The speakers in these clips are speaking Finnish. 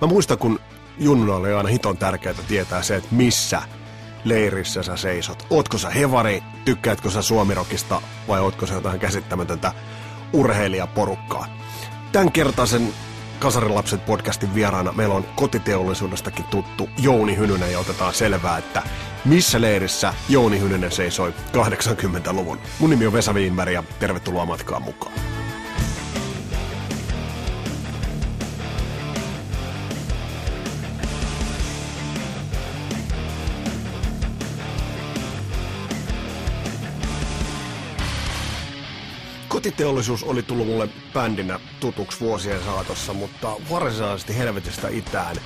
Mä muistan, kun junnuna oli aina hiton tärkeää tietää se, että missä leirissä sä seisot. Ootko sä hevari, tykkäätkö sä suomirokista vai ootko sä jotain käsittämätöntä urheilijaporukkaa. Tämän kertaisen Kasarilapset podcastin vieraana meillä on kotiteollisuudestakin tuttu Jouni Hynynen ja otetaan selvää, että missä leirissä Jouni Hynynen seisoi 80-luvun. Mun nimi on Vesa Wienberg ja tervetuloa matkaan mukaan. Kotiteollisuus oli tullut mulle bändinä tutuksi vuosien saatossa, mutta varsinaisesti Helvetistä itään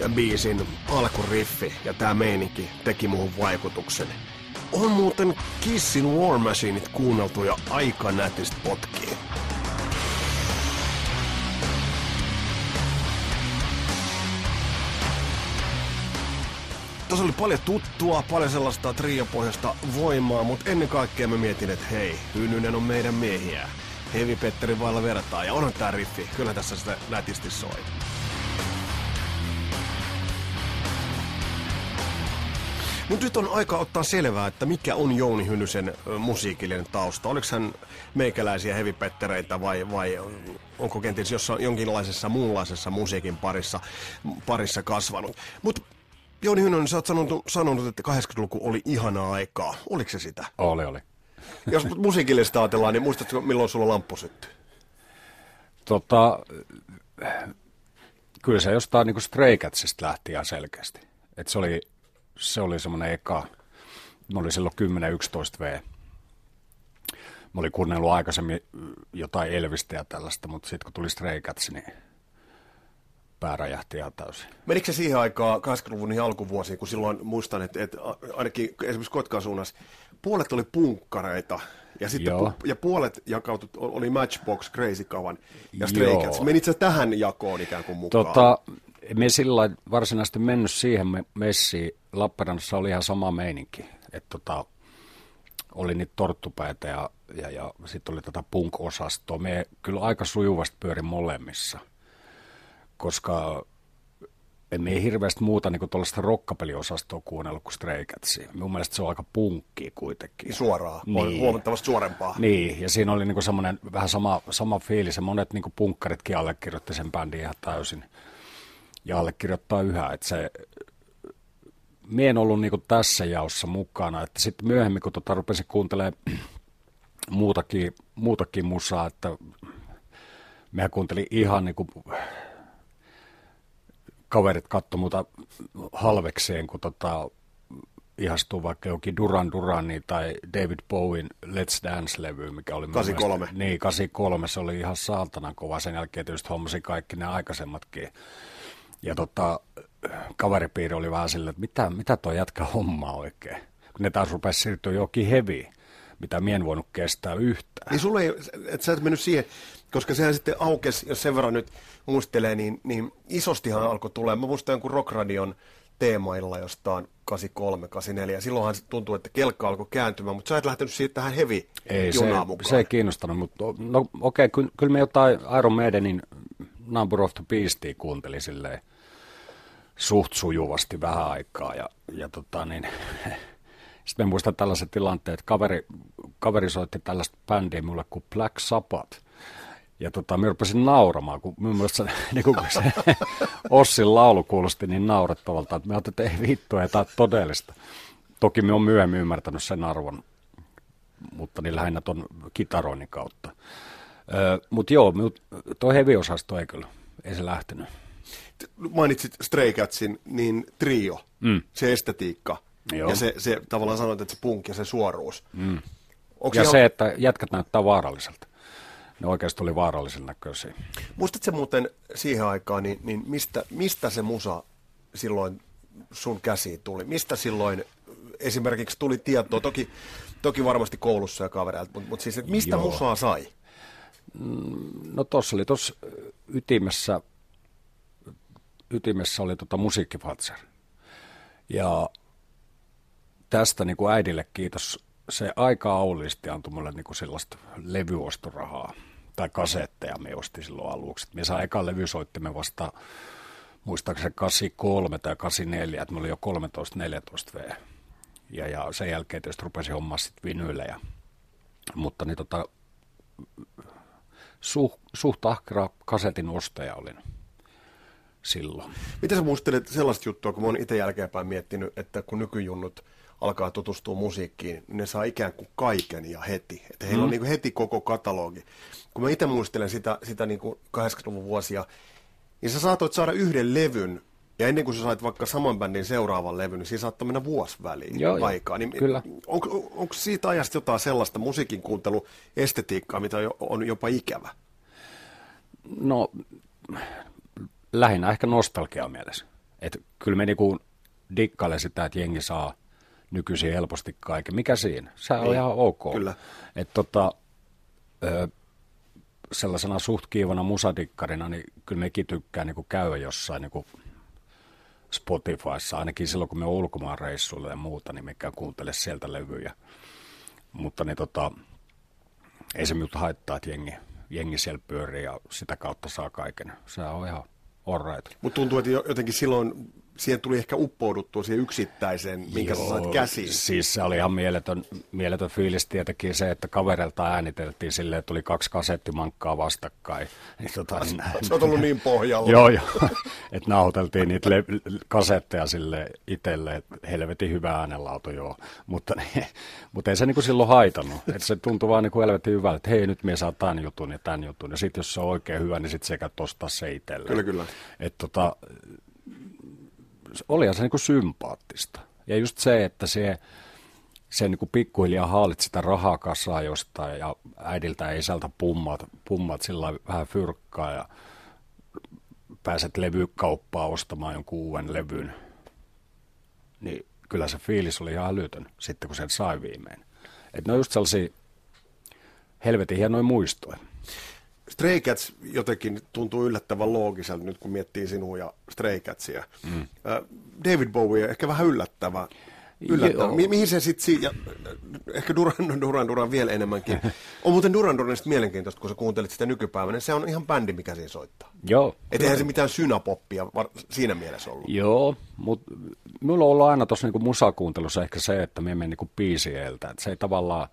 ja biisin alkuriffi ja tää meininki teki muuhun vaikutuksen. On muuten Kissin War Machineit kuunneltu ja aika nätistä potkii. Tuossa oli paljon tuttua, paljon sellaista triopohjasta voimaa, mutta ennen kaikkea mä mietin, että hei, Hynynen on meidän miehiä. Hevi Petteri vailla vertaa ja onhan tää riffi, kyllä tässä sitä nätisti soi. Mutta nyt on aika ottaa selvää, että mikä on Jouni Hynysen musiikillinen tausta. Oliko hän meikäläisiä hevipettereitä vai, vai onko kenties jossain jonkinlaisessa muunlaisessa musiikin parissa, parissa kasvanut. Mutta Jouni Hynnönen, sä oot sanonut, sanonut, että 80-luku oli ihanaa aikaa. Oliko se sitä? Oli, oli. Jos musiikillista ajatellaan, niin muistatko, milloin sulla lamppu syttyi? Tota, kyllä se jostain niin Stray Catsista lähti ihan selkeästi. Et se oli, se oli semmoinen eka, mä olin silloin 10-11 V. Mä olin kuunnellut aikaisemmin jotain Elvistä ja tällaista, mutta sitten kun tuli Stray Cats, niin pää räjähti ihan täysin. Menikö se siihen aikaan 80-luvun niin alkuvuosiin, kun silloin muistan, että, että ainakin esimerkiksi Kotkan suunnassa puolet oli punkkareita ja sitten pu- ja puolet jakautut, oli Matchbox, Crazy Kavan ja Stray Cats. Menit sä tähän jakoon ikään kuin mukaan? Tota, me sillä varsinaisesti mennyt siihen me- messiin. Lappeenrannassa oli ihan sama meininki. Että tota, oli niitä torttupäitä ja, ja, ja sitten oli tätä punk-osastoa. Me kyllä aika sujuvasti pyörin molemmissa – koska emme hirveästi muuta niin tuollaista rokkapeliosastoa kuunnellut kuin Stray Catsia. Mun mielestä se on aika punkki kuitenkin. Suoraa, niin. huomattavasti suorempaa. Niin, ja siinä oli niin semmoinen vähän sama, sama fiilis, ja monet niin punkkaritkin allekirjoitti sen bändin ihan täysin. Ja allekirjoittaa yhä, että se, mie en ollut niin tässä jaossa mukana, että sitten myöhemmin, kun tota rupesin kuuntelemaan muutakin, muutakin musaa, että mä kuuntelin ihan niin kuin kaverit katsoi muuta halvekseen, kun tota, ihastuu vaikka jokin Duran Durani tai David Bowen Let's Dance-levy, mikä oli... 83. Mielestä, niin, 83, se oli ihan saatana kova. Sen jälkeen tietysti hommasi kaikki ne aikaisemmatkin. Ja tota, kaveripiiri oli vähän silleen, että mitä, mitä tuo jätkä homma oikein? Kun ne taas rupesi siirtyä jokin heviin mitä mien en voinut kestää yhtään. Niin sulle ei, että sä et mennyt siihen, koska sehän sitten aukesi, jos sen verran nyt muistelee, niin, niin isostihan alkoi tulee. Mä muistan jonkun Rockradion teemailla jostain 83, 84. Silloinhan tuntuu, että kelkka alkoi kääntymään, mutta sä et lähtenyt siitä tähän heavy ei, se, mukaan. se ei kiinnostanut, mutta no, okei, okay, kyllä me jotain Iron Maidenin Number of the Beastia kuuntelin silleen suht sujuvasti vähän aikaa ja, ja tota niin, Sitten mä muistan tällaiset tilanteet, että kaveri, kaveri soitti tällaista bändiä mulle kuin Black Sabbath. Ja tota, mä rupesin nauramaan, kun mun mielestä niin kun se Ossin laulu kuulosti niin naurettavalta, että mä ajattelin, että ei vittu, ei tämä todellista. Toki me on myöhemmin ymmärtänyt sen arvon, mutta niin lähinnä ton kitaroinnin kautta. Öö, mutta joo, tuo heavy-osasto ei kyllä, ei se lähtenyt. Mainitsit Stray Catsin, niin trio, mm. se estetiikka, Joo. Ja se, se tavallaan sanoit, että se punk ja se suoruus. Mm. ja ihan... se, että jätkät näyttää vaaralliselta. Ne oikeasti oli vaarallisen näköisiä. Muistatko muuten siihen aikaan, niin, niin mistä, mistä se musa silloin sun käsiin tuli? Mistä silloin esimerkiksi tuli tietoa? Toki, toki varmasti koulussa ja kavereilta, mutta, mutta siis, että mistä Joo. musaa sai? Mm, no tuossa oli tuossa ytimessä, ytimessä oli tota musiikkifatser. Ja tästä niin kuin äidille kiitos. Se aika aulisti antoi mulle niin kuin sellaista levyostorahaa tai kasetteja me osti silloin aluksi. Me saa eka levysoittimen vasta muistaakseni 83 tai 84, että me oli jo 13-14 V. Ja, ja sen jälkeen tietysti rupesi hommaa sitten vinyylejä. Mutta niin tota, suht, suht ahkera kasetin ostaja olin silloin. Miten sä muistelet sellaista juttua, kun mä oon itse jälkeenpäin miettinyt, että kun nykyjunnut alkaa tutustua musiikkiin, niin ne saa ikään kuin kaiken ja heti. Että heillä mm. on niin kuin heti koko katalogi. Kun mä itse muistelen sitä, sitä niin kuin 80-luvun vuosia, niin sä saatoit saada yhden levyn, ja ennen kuin sä sait vaikka saman bändin seuraavan levyn, niin siinä saattaa mennä vuosi väliin Joo, aikaa. Niin kyllä. Onko, onko siitä ajasta jotain sellaista musiikin kuuntelu estetiikkaa, mitä on jopa ikävä? No, lähinnä ehkä nostalgia mielessä. Että kyllä me niinku dikkaile sitä, että jengi saa nykyisin helposti kaiken. Mikä siinä? Se on niin, ihan ok. Kyllä. Et tota, ö, sellaisena suht kiivana musadikkarina, niin kyllä mekin tykkää niinku käydä jossain niinku Spotifyssa, ainakin silloin kun me ulkomaan reissuilla ja muuta, niin me kuuntele sieltä levyjä. Mutta niin tota, ei se minulta haittaa, että jengi, jengi siellä pyörii ja sitä kautta saa kaiken. Se on ihan alright. Mutta tuntuu, että jotenkin silloin siihen tuli ehkä uppouduttua siihen yksittäiseen, minkä Joo, sä sait käsiin. Siis se oli ihan mieletön, mieletön fiilis tietenkin se, että kaverilta ääniteltiin silleen, että tuli kaksi kasettimankkaa vastakkain. Niin, tota, se on ollut niin pohjalla. joo, joo. että nauhoiteltiin niitä le- kasetteja sille itselle, että helvetin hyvä äänenlauto, joo. Mutta, niin, mutta ei se niin kuin silloin haitannut. Että se tuntui vaan niin kuin helvetin hyvältä, että hei, nyt me saa tämän jutun ja tämän jutun. Ja sitten jos se on oikein hyvä, niin sitten sekä tostaa se itselle. Kyllä, kyllä. Että tota, olihan se niin kuin sympaattista. Ja just se, että se, se niin kuin pikkuhiljaa haalit sitä rahaa kasaa jostain ja äidiltä ei isältä pummat, pummat sillä vähän fyrkkaa ja pääset levykauppaan ostamaan jonkun uuden levyn, niin kyllä se fiilis oli ihan älytön sitten, kun sen sai viimein. Että ne on just sellaisia helvetin hienoja muistoja. Stray Cats jotenkin tuntuu yllättävän loogiselta nyt, kun miettii sinua ja Stray Catsia. Mm. David Bowie ehkä vähän yllättävä. yllättävä. Mi- mihin se sitten, ja ehkä Duran, Duran Duran vielä enemmänkin. On muuten Duran Duran mielenkiintoista, kun sä kuuntelit sitä nykypäivänä. Se on ihan bändi, mikä siinä soittaa. Joo. Et eihän se mitään synapoppia var- siinä mielessä ollut. Joo, mutta minulla on ollut aina tuossa niinku musakuuntelussa ehkä se, että me menen niinku biisieltä. Että se ei tavallaan,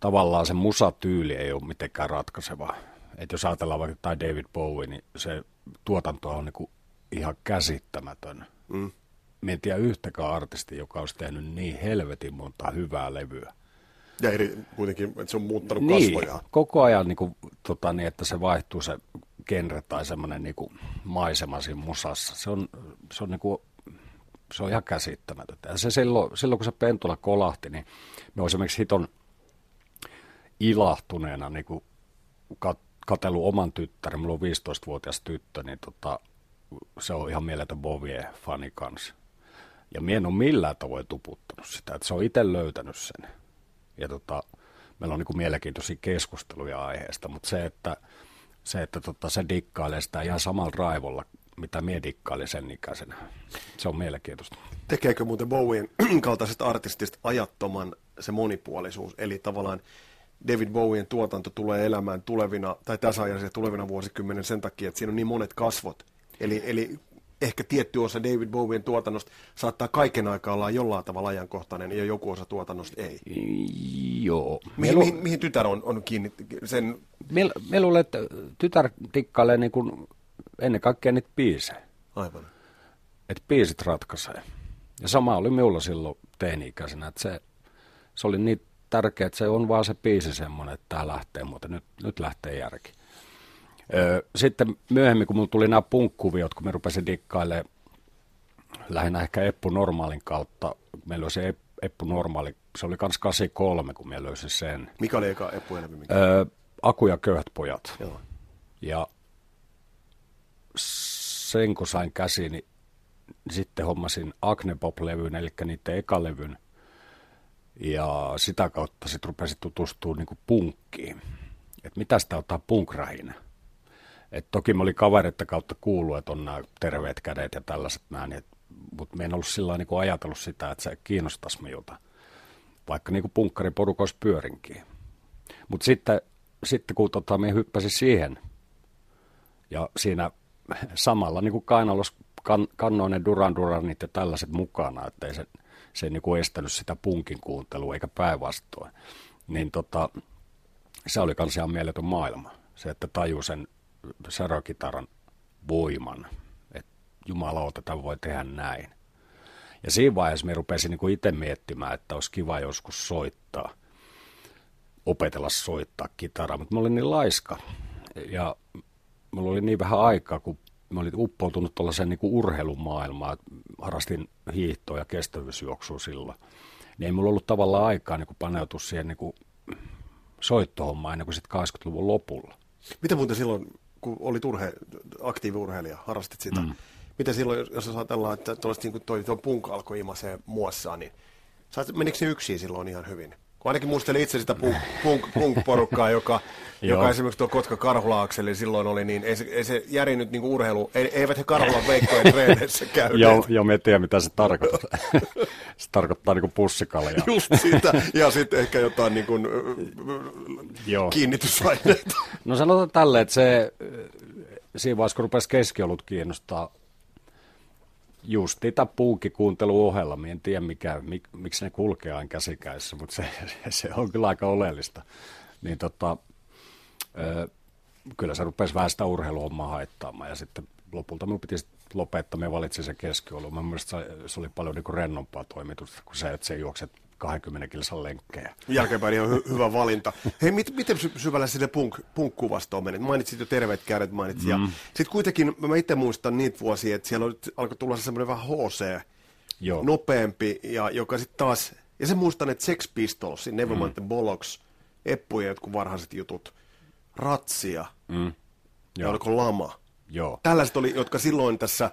tavallaan se musatyyli ei ole mitenkään ratkaiseva että jos ajatellaan vaikka tai David Bowie, niin se tuotanto on niin ihan käsittämätön. Mm. Me en tiedä yhtäkään artisti, joka olisi tehnyt niin helvetin monta hyvää levyä. Ja eri, kuitenkin, että se on muuttanut niin, kasvoja. koko ajan niin kuin, tota, niin, että se vaihtuu se genre tai semmoinen niin kuin, maisema siinä musassa. Se on, se on, niin kuin, se on ihan käsittämätöntä. Ja se silloin, silloin, kun se Pentula kolahti, niin me esimerkiksi hiton ilahtuneena niin kuin kat, katsellut oman tyttären, mulla on 15-vuotias tyttö, niin tota, se on ihan mieletön Bovie-fani kanssa. Ja mie en ole millään tavoin tuputtanut sitä, että se on itse löytänyt sen. Ja tota, meillä on niin mielenkiintoisia keskusteluja aiheesta, mutta se, että se, että tota, se dikkailee sitä ihan samalla raivolla, mitä mie dikkailin sen ikäisenä. Se on mielenkiintoista. Tekeekö muuten Bowien kaltaisesta artistista ajattoman se monipuolisuus? Eli tavallaan David Bowien tuotanto tulee elämään tulevina, tai tasajaisia tulevina vuosikymmenen sen takia, että siinä on niin monet kasvot. Eli, eli ehkä tietty osa David Bowien tuotannosta saattaa kaiken aikaa olla jollain tavalla ajankohtainen, ja joku osa tuotannosta ei. Joo. Mihin, mihin, mihin tytär on, on kiinni sen... Me luulen, että tytär tikkailee niin kuin ennen kaikkea niitä biisejä. Aivan. Että biisit ratkaisee. Ja sama oli minulla silloin teini-ikäisenä, että se, se oli niitä tärkeää, että se on vaan se biisi semmoinen, että tämä lähtee, mutta nyt, nyt lähtee järki. Sitten myöhemmin, kun mulla tuli nämä punkkuviot, kun me rupesin dikkailemaan lähinnä ehkä Eppu Normaalin kautta, meillä oli se Eppu Normaali, se oli kans 83, kun me löysin sen. Mikä oli eka Eppu Elävi? Öö, Aku ja köyhät pojat. Joo. Ja sen kun sain käsiin, niin sitten hommasin Agnepop-levyn, eli niiden ekalevyn – ja sitä kautta sitten rupesi tutustua niin punkkiin. Että mitä sitä ottaa punkrahina. Et toki mä olin kavereiden kautta kuullut, että on nämä terveet kädet ja tällaiset näin, et, mutta mä en ollut sillä niin ajatellut sitä, että se kiinnostaisi minulta. Vaikka niin punkkarin porukoissa pyörinkin. Mutta sitten, sitten kun tota, me hyppäsin siihen ja siinä samalla niin kainalos kan, kannoinen Duran Duranit ja tällaiset mukana, että ei se, se ei niin kuin estänyt sitä punkin kuuntelua eikä päinvastoin. Niin tota, se oli kans ihan mieletön maailma. Se, että taju sen sarokitaran voiman, että jumalauta, tätä voi tehdä näin. Ja siinä vaiheessa me rupesin niin itse miettimään, että olisi kiva joskus soittaa, opetella soittaa kitaraa, mutta mä olin niin laiska. Ja mulla oli niin vähän aikaa, kun mä olin uppoutunut tuollaiseen niin urheilumaailmaan, harrastin hiihtoa ja kestävyysjuoksua silloin. Niin ei mulla ollut tavallaan aikaa niin paneutua siihen niin soittohommaan ennen kuin sitten 80-luvun lopulla. Mitä muuten silloin, kun oli urhe, aktiiviurheilija, harrastit sitä, mm. miten silloin, jos ajatellaan, että niin kuin toi, toi punk alkoi imasee muassaan, niin menikö se yksin silloin ihan hyvin? Kun ainakin muistelin itse sitä punk, punk, punk-porukkaa, joka, joka esimerkiksi tuo Kotka Karhula-akseli silloin oli, niin ei se, ei se järi nyt niin urheilu, ei, eivät he Karhulan veikkojen treeneissä käyneet. joo, joo, me tiedä mitä se tarkoittaa. se tarkoittaa niin pussikaljaa. Just sitä, ja sitten ehkä jotain niin kuin, joo. kiinnitysaineita. no sanotaan tälle, että se siinä vaiheessa, kun rupesi keskiolut kiinnostaa, just sitä puukikuuntelun ohella. en tiedä, mikä, mik, miksi ne kulkee aina käsikäissä, mutta se, se on kyllä aika oleellista. Niin tota, ö, kyllä se rupesi vähän sitä urheiluhommaa haittaamaan ja sitten lopulta minun piti lopettaa, me valitsin sen keskiolun. Mä mielestä se oli paljon niin rennompaa toimitusta kuin se, että se juokset 20 kilsan lenkkejä. Jälkeenpäin ihan hy- hyvä valinta. Hei, mit, miten syvällä sinne punk, punk-kuvastoon menit? Mainitsit jo terveet kädet, mainitsit. Mm. Ja sitten kuitenkin mä itse muistan niitä vuosia, että siellä alkoi tulla semmoinen vähän HC, Joo. nopeampi, ja joka sitten taas, ja sen muistan, että Sex Pistols, Nevermind mm. the Bollocks, Eppujen jotkut varhaiset jutut, Ratsia, mm. ja oliko Lama. Joo. Tällaiset oli, jotka silloin tässä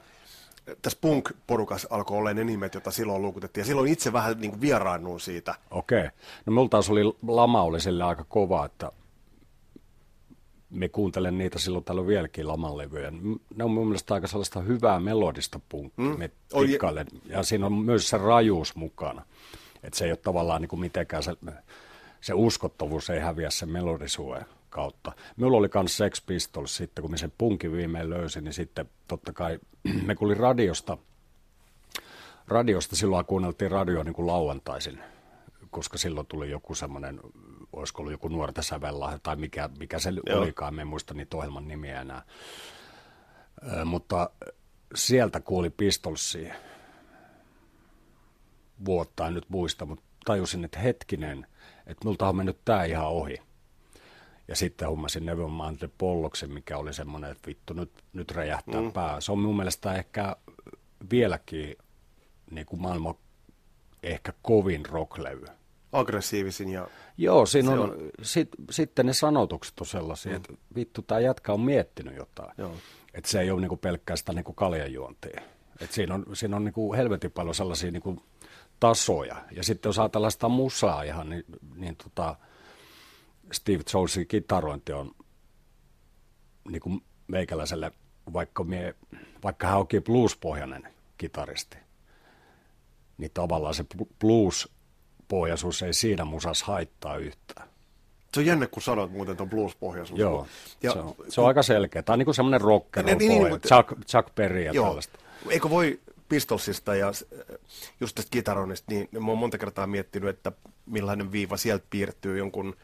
tässä punk-porukassa alkoi olla ne nimet, joita silloin luukutettiin. Ja silloin itse vähän niin vieraannuin siitä. Okei. No mulla taas oli, lama oli sille aika kova, että me kuuntelen niitä silloin täällä vieläkin lamanlevyjä. Ne on mun mielestä aika sellaista hyvää melodista punkkia. Mm. Me Ja siinä on myös se rajuus mukana. Että se ei ole tavallaan niin kuin mitenkään se, se uskottavuus ei häviä sen melodisuuden kautta. Minulla oli myös Sex Pistols sitten, kun me sen punkin viimein löysin, niin sitten totta kai me kuulin radiosta, radiosta silloin kuunneltiin radio niin kuin lauantaisin, koska silloin tuli joku semmoinen, olisiko ollut joku nuorta sävellä tai mikä, mikä se Joo. olikaan, me en muista niitä ohjelman nimiä enää. Ö, mutta sieltä kuuli Pistolsia vuotta, en nyt muista, mutta tajusin, että hetkinen, että multa on mennyt tämä ihan ohi. Ja sitten hommasin Nevermind Polloksen, mikä oli semmoinen, että vittu, nyt, nyt räjähtää mm. pää. Se on mun mielestä ehkä vieläkin niin kuin maailman ehkä kovin rocklevy. Aggressiivisin ja... Joo, siinä on, on... Sit, sitten ne sanotukset on sellaisia, mm. että vittu, tämä jätkä on miettinyt jotain. Joo. Että se ei ole niinku pelkkää sitä niinku kaljajuontia. Et siinä on, siinä on niinku helvetin paljon sellaisia niinku tasoja. Ja sitten jos ajatellaan sitä musaa ihan, niin, niin tota, Steve Jonesin kitarointi on niin kuin meikäläiselle, vaikka, mie, vaikka hän onkin blues-pohjainen kitaristi, niin tavallaan se blues-pohjaisuus ei siinä musassa haittaa yhtään. Se on jännä, kun sanot muuten tuon blues-pohjaisuus. Joo, ja, se, on, se on aika selkeä. Tämä on niin kuin semmoinen rocker niin, niin, niin, Chuck, Chuck Berry ja joo. tällaista. Eikö voi Pistolsista ja just tästä kitaronista, niin mä oon monta kertaa miettinyt, että millainen viiva sieltä piirtyy jonkun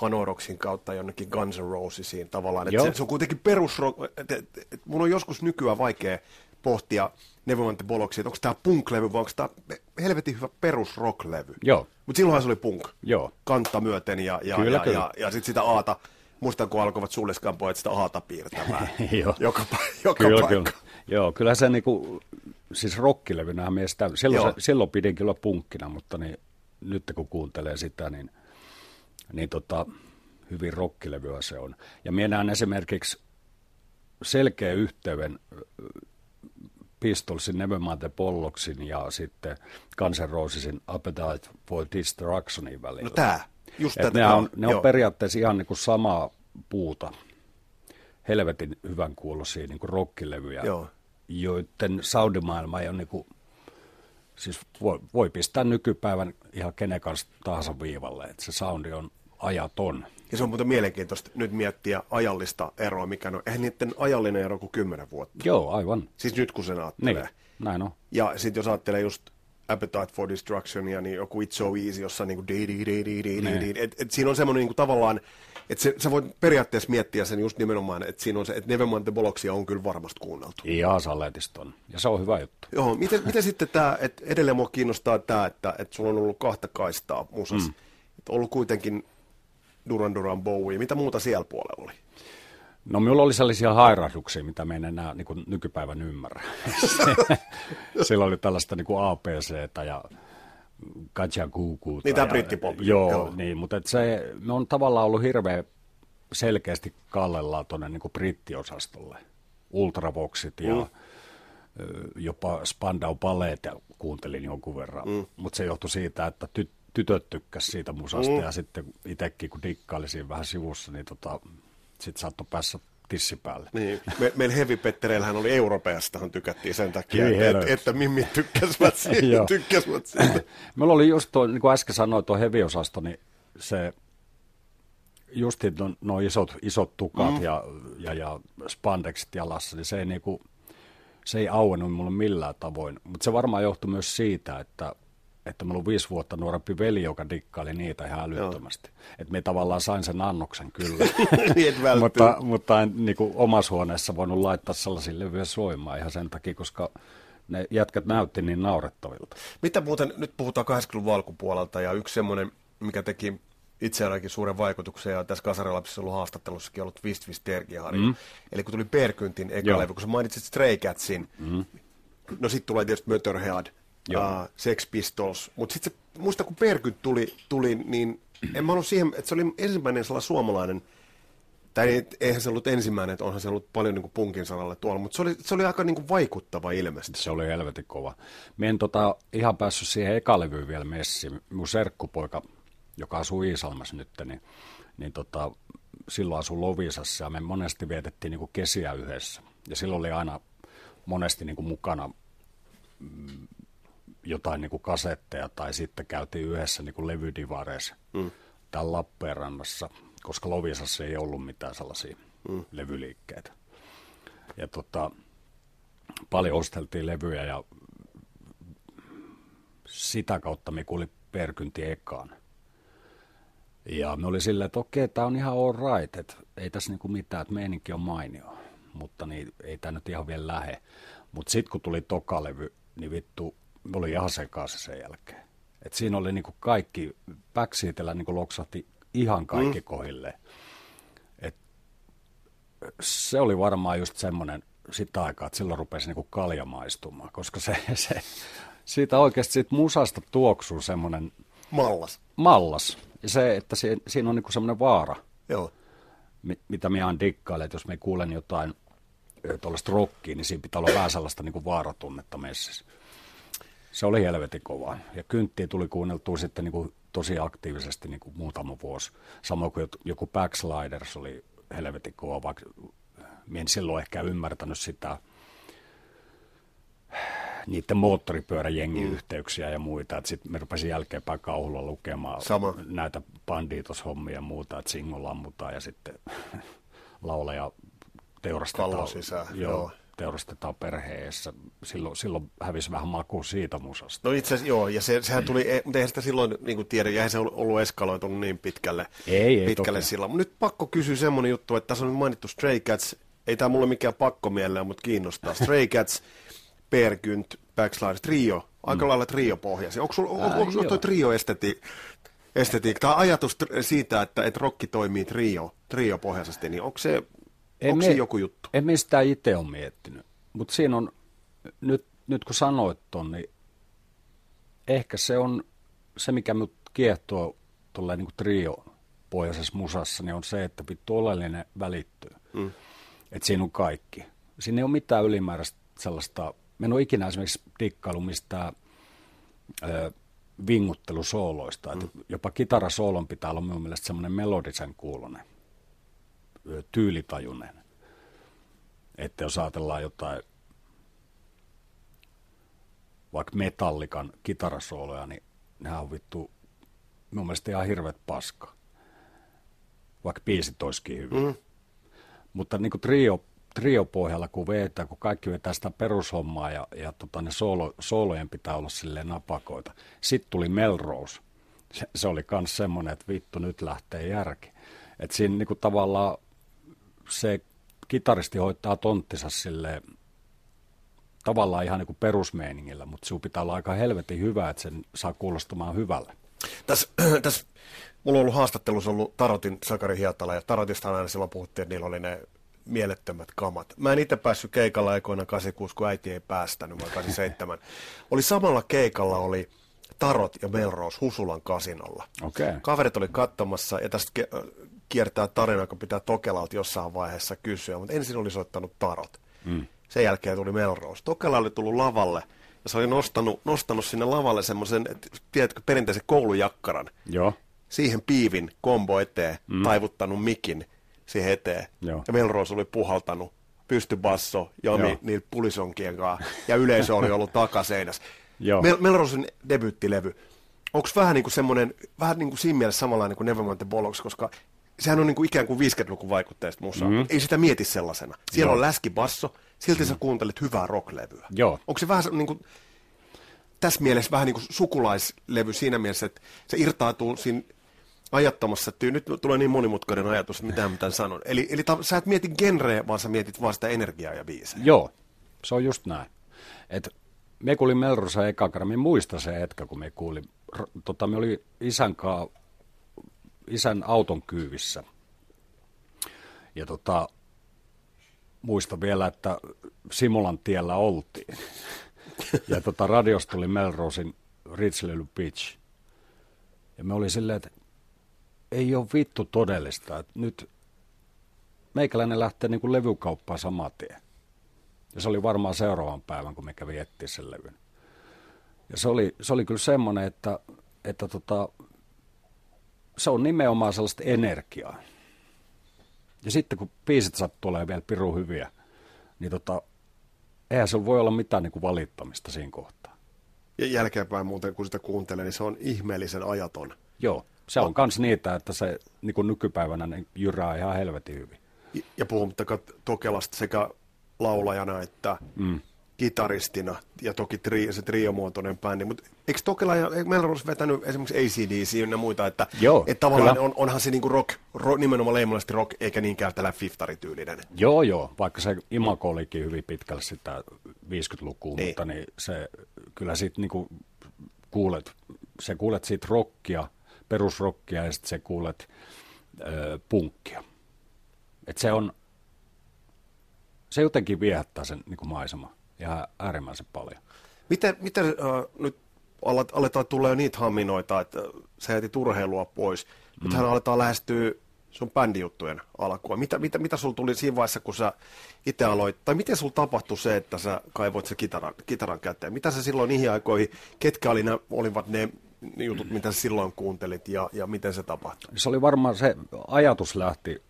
Hanoroksin kautta jonnekin Guns N' Rosesiin tavallaan. Että se, se, on kuitenkin perusrock. Et, et, et, mun on joskus nykyään vaikea pohtia Nevermind Bollocks, että onko tämä punk-levy vai onko tämä helvetin hyvä perusrock-levy. Joo. Mutta silloinhan se oli punk. Joo. Kantta myöten ja, ja, kyllä, ja, kyllä. ja, ja sitten sitä aata. Muistan, kun alkoivat sulleskaan pojat sitä aata piirtämään. Joo. Joka, joka kyllä, paikka. Kyllä. Joo, kyllä se niinku, siis rockilevynä miestä, silloin, se, silloin pidin kyllä punkkina, mutta niin, nyt kun kuuntelee sitä, niin niin tota, hyvin rokkilevyä se on. Ja minä näen esimerkiksi selkeä yhteyden Pistolsin, Nevermind the Polloksin ja sitten Guns N' Rosesin Appetite for Destructionin välillä. No tää, just tätä. Ne on, ne on periaatteessa ihan niin kuin samaa puuta, helvetin hyvän kuulosia niin kuin rockilevyjä, Joo. joiden soundimaailma ei ole niin kuin, siis voi, voi pistää nykypäivän ihan kenen kanssa tahansa viivalle, että se soundi on ajaton. Ja se on muuten mielenkiintoista nyt miettiä ajallista eroa, mikä on. Eihän niiden ajallinen ero kuin kymmenen vuotta. Joo, aivan. Siis nyt kun sen ajattelee. Niin, näin on. Ja sitten jos ajattelee just Appetite for Destructionia, niin joku It's So Easy, jossa niin kuin Niin. et, et siinä on semmoinen niin kuin tavallaan, että se, sä voit periaatteessa miettiä sen just nimenomaan, että siinä on se, että Nevermind the Bollocks on kyllä varmasti kuunneltu. Ihan saletista on. Ja se on hyvä juttu. Joo, miten, miten sitten tämä, että edelleen mua kiinnostaa tämä, että, että sulla on ollut kahta kaistaa musas. Mm. Ollut kuitenkin Duran Duran Bowie. Mitä muuta siellä puolella oli? No minulla oli sellaisia hairahduksia, mitä me en enää niin kuin nykypäivän ymmärrä. Sillä oli tällaista niin kuin APCtä ja Kajakuukuuta. Niin tämä ja- brittipop. Joo, Joo. niin, mutta et se, me on tavallaan ollut hirveän selkeästi kallellaan tuonne niin brittiosastolle. Ultravoxit ja Mm. jopa Spandau Ballet kuuntelin jonkun verran. Mm. Mutta se johtui siitä, että ty- tytöt tykkäs siitä musasta Mm. ja sitten itsekin kun dikkaili siinä vähän sivussa, niin tota, sitten saattoi päässä tissi päälle. Niin. Me, meillä Heavy Pettereillähän oli Europeastahan tykättiin sen takia, Hyi että, että, että mimmit tykkäsivät siitä. Tykkäsivät siitä. Meillä oli just tuo, niin kuin äsken sanoin, tuo heviosasto, niin se justiin nuo no isot, isot tukat mm. ja, ja, ja spandexit jalassa, niin se ei, niinku, se ei auennut mulle millään tavoin. Mutta se varmaan johtui myös siitä, että, että mulla on viisi vuotta nuorempi veli, joka dikkaili niitä ihan älyttömästi. Että me tavallaan sain sen annoksen kyllä. niin, mutta, mutta en niin kuin omassa huoneessa voinut laittaa sellaisia levyjä soimaan ihan sen takia, koska ne jätkät näytti niin naurettavilta. Mitä muuten, nyt puhutaan 80-luvun alkupuolelta ja yksi semmoinen, mikä teki itse ainakin suuren vaikutuksen ja tässä Kasarilapsissa ollut haastattelussakin ollut Twist Twist. Mm. Eli kun tuli Perkyntin eka Joo. levy, kun sä mainitsit Stray Catsin, mm. no sitten tulee tietysti Motorhead, Joo. uh, Sex Pistols, mutta sitten muista kun Perkynt tuli, tuli, niin en mä ollut siihen, että se oli ensimmäinen sellainen suomalainen, tai ei- eihän se ollut ensimmäinen, että onhan se ollut paljon niin kuin punkin sanalle tuolla, mutta se oli, se oli aika niin kuin vaikuttava ilmeisesti. Se oli helvetin kova. Mä en tota, ihan päässyt siihen ekalevyyn vielä messiin. Mun serkkupoika, joka asuu Iisalmassa nyt, niin, niin tota, silloin asui Lovisassa ja me monesti vietettiin niin kesiä yhdessä. Ja silloin oli aina monesti niin mukana mm, jotain niin kasetteja tai sitten käytiin yhdessä niin levydivareissa mm. täällä Lappeenrannassa, koska Lovisassa ei ollut mitään sellaisia mm. levyliikkeitä. Ja tota, paljon osteltiin levyjä ja sitä kautta me kuuli Perkynti ekaan. Ja me oli silleen, että okei, tämä on ihan all right, että ei tässä niinku mitään, että meininki on mainio, mutta niin, ei tämä nyt ihan vielä lähe. Mutta sitten kun tuli tokalevy, niin vittu, oli ihan sekaisin sen jälkeen. Et siinä oli niinku kaikki, backseatillä niinku loksahti ihan kaikki mm. kohilleen. Et se oli varmaan just semmoinen sitä aikaa, että silloin rupesi niinku kalja maistumaan, koska se, se, siitä oikeasti siitä musasta tuoksuu semmoinen Mallas. mallas. Ja se, että se, siinä on niinku semmoinen vaara, Joo. mi- mitä minä aina dikkailen, että jos me kuulen jotain tuollaista rockia, niin siinä pitää olla vähän sellaista niinku vaaratunnetta messissä. Se oli helvetin kovaa. Ja kynttiä tuli kuunneltua sitten niinku tosi aktiivisesti niinku muutama vuosi. Samoin kuin joku Backsliders oli helvetin kova, vaikka minä en silloin ehkä ymmärtänyt sitä niiden moottoripyöräjengin mm. ja muita. Sitten me rupesin jälkeenpäin kauhulla lukemaan Sama. näitä bandiitoshommia ja muuta, että singo lammutaan ja sitten lauleja teurastetaan. Kallo sisään, Joo, joo. Teurastetaan perheessä. Silloin, silloin hävisi vähän maku siitä musasta. No itse asiassa joo, ja se, sehän tuli, e- mutta eihän sitä silloin niin kuin tiedä, eihän se ollut- ollut eskaloitunut niin pitkälle, Ei, ei pitkälle toki. silloin. Mut nyt pakko kysyä semmoinen juttu, että tässä on mainittu Stray Cats, ei tämä mulle mikään pakko mieleen, mutta kiinnostaa. Stray Cats, Perkynt, Backslide, Trio, aika mm. lailla trio-pohjaisia. Onko sulla, on, onko sulla toi trio-esteti, estetiikka, tai ajatus siitä, että, että rokki toimii trio, trio-pohjaisesti, niin onko se, En onko me- se joku juttu? En me sitä itse ole miettinyt. Mutta siinä on, nyt, nyt kun sanoit ton, niin ehkä se on se, mikä mut kiehtoo tuolla niin trio pohjaisessa musassa, niin on se, että vittu oleellinen välittyy. Mm. Että siinä on kaikki. Siinä ei ole mitään ylimääräistä sellaista, mä en ole ikinä esimerkiksi dikkailu mistään ö, vinguttelusooloista. Mm. Että jopa kitarasoolon pitää olla minun mielestä semmoinen melodisen kuulonen, tyylitajunen. Että jos ajatellaan jotain vaikka metallikan kitarasooloja, niin nehän on vittu mun mielestä ihan hirveet paska. vaikka biisit olisikin hyvin. Mm. Mutta niin kuin trio, trio-pohjalla, kun vetää, kun kaikki vetää sitä perushommaa ja, ja tota, ne soolo, soolojen pitää olla silleen napakoita. Sitten tuli Melrose. Se, se oli myös semmoinen, että vittu, nyt lähtee järki. Että siinä niin kuin tavallaan se kitaristi hoitaa tonttinsa silleen tavallaan ihan niin kuin perusmeiningillä, mutta sinun pitää olla aika helvetin hyvä, että sen saa kuulostamaan hyvälle. Tässä, tässä mulla on ollut haastattelussa ollut Tarotin Sakari Hietala, ja Tarotista aina silloin puhuttiin, että niillä oli ne mielettömät kamat. Mä en itse päässyt keikalla aikoina 86, kun äiti ei päästänyt, vaan 87. oli samalla keikalla oli Tarot ja Melrose Husulan kasinolla. Okay. Kaverit oli katsomassa, ja tästä kiertää tarina, joka pitää Tokelalta jossain vaiheessa kysyä, mutta ensin oli soittanut Tarot. Mm. Sen jälkeen tuli Melrose. Tokela oli tullut lavalle, ja se oli nostanut, nostanut sinne lavalle semmoisen, tiedätkö, perinteisen koulujakkaran. Joo. Siihen piivin kombo eteen, mm. taivuttanut mikin siihen eteen. Joo. Ja Melrose oli puhaltanut pystybasso Jami niillä pulisonkien kanssa, ja yleisö oli ollut takaseinässä. Mel- Melrosen debyyttilevy, onko vähän niin kuin semmoinen, vähän niin kuin siinä mielessä samanlainen kuin Nevermind the Bollocks, koska sehän on niin kuin ikään kuin 50-luvun vaikutteista musaa, mm. ei sitä mieti sellaisena. Siellä Joo. on läskibasso, silti mm. sä kuuntelet hyvää rocklevyä. Joo. Onko se vähän niin kuin, tässä mielessä vähän niin kuin sukulaislevy siinä mielessä, että se irtautuu siinä ajattomassa, että nyt tulee niin monimutkainen ajatus, mitä mä tämän sanon. Eli, eli ta, sä et mieti genreä, vaan sä mietit vaan sitä energiaa ja biisejä. Joo, se on just näin. Et me kuulin Melrosa eka kerran, me muista se hetkä, kun me kuulin, tota, me oli isän, kaa, isän auton kyyvissä. Ja tota, muista vielä, että Simulan tiellä oltiin. Ja tota, radiosta tuli Melrosin Ritslely Beach. Ja me oli silleen, että ei ole vittu todellista, että nyt meikäläinen lähtee niin kuin levykauppaan saman tien. Ja se oli varmaan seuraavan päivän, kun me kävi etsiä sen levyn. Ja se oli, se oli kyllä semmoinen, että, että tota, se on nimenomaan sellaista energiaa. Ja sitten kun biisit sattuu olemaan vielä pirun hyviä, niin tota, eihän se voi olla mitään niin kuin valittamista siinä kohtaa. Ja jälkeenpäin muuten, kun sitä kuuntelee, niin se on ihmeellisen ajaton. Joo, se on myös niitä, että se niin kuin nykypäivänä niin jyrää ihan helvetin hyvin. Ja puhumattakaan Tokelasta sekä laulajana että mm. Kitaristina ja toki tri, se triomuotoinen bändi. Mutta eikö Tokela ja Melrose vetänyt esimerkiksi ACDC ja muita, että, Joo, että tavallaan on, onhan se niinku rock, rock, nimenomaan leimallisesti rock, eikä niinkään tällä fiftarityylinen. Joo, joo, vaikka se imako olikin hyvin pitkälle sitä 50-lukua, niin. mutta niin se, kyllä sitten niinku kuulet, se kuulet siitä rockia, perusrockia ja sitten se kuulet ö, punkkia. Et se on, se jotenkin viehättää sen niin kuin maisema ihan äärimmäisen paljon. Miten, miten äh, nyt aletaan tulla jo niitä haminoita, että sä jätit urheilua pois. Nythän mm. aletaan lähestyä sun bändijuttujen alkua. Mitä, mitä, mitä sulla tuli siinä vaiheessa, kun sä itse aloit, tai miten sulla tapahtui se, että sä kaivoit se kitaran, kitaran käteen? Mitä sä silloin niihin aikoihin, ketkä oli ne, olivat ne jutut, mitä sä silloin kuuntelit ja, ja miten se tapahtui? Se oli varmaan se ajatus lähti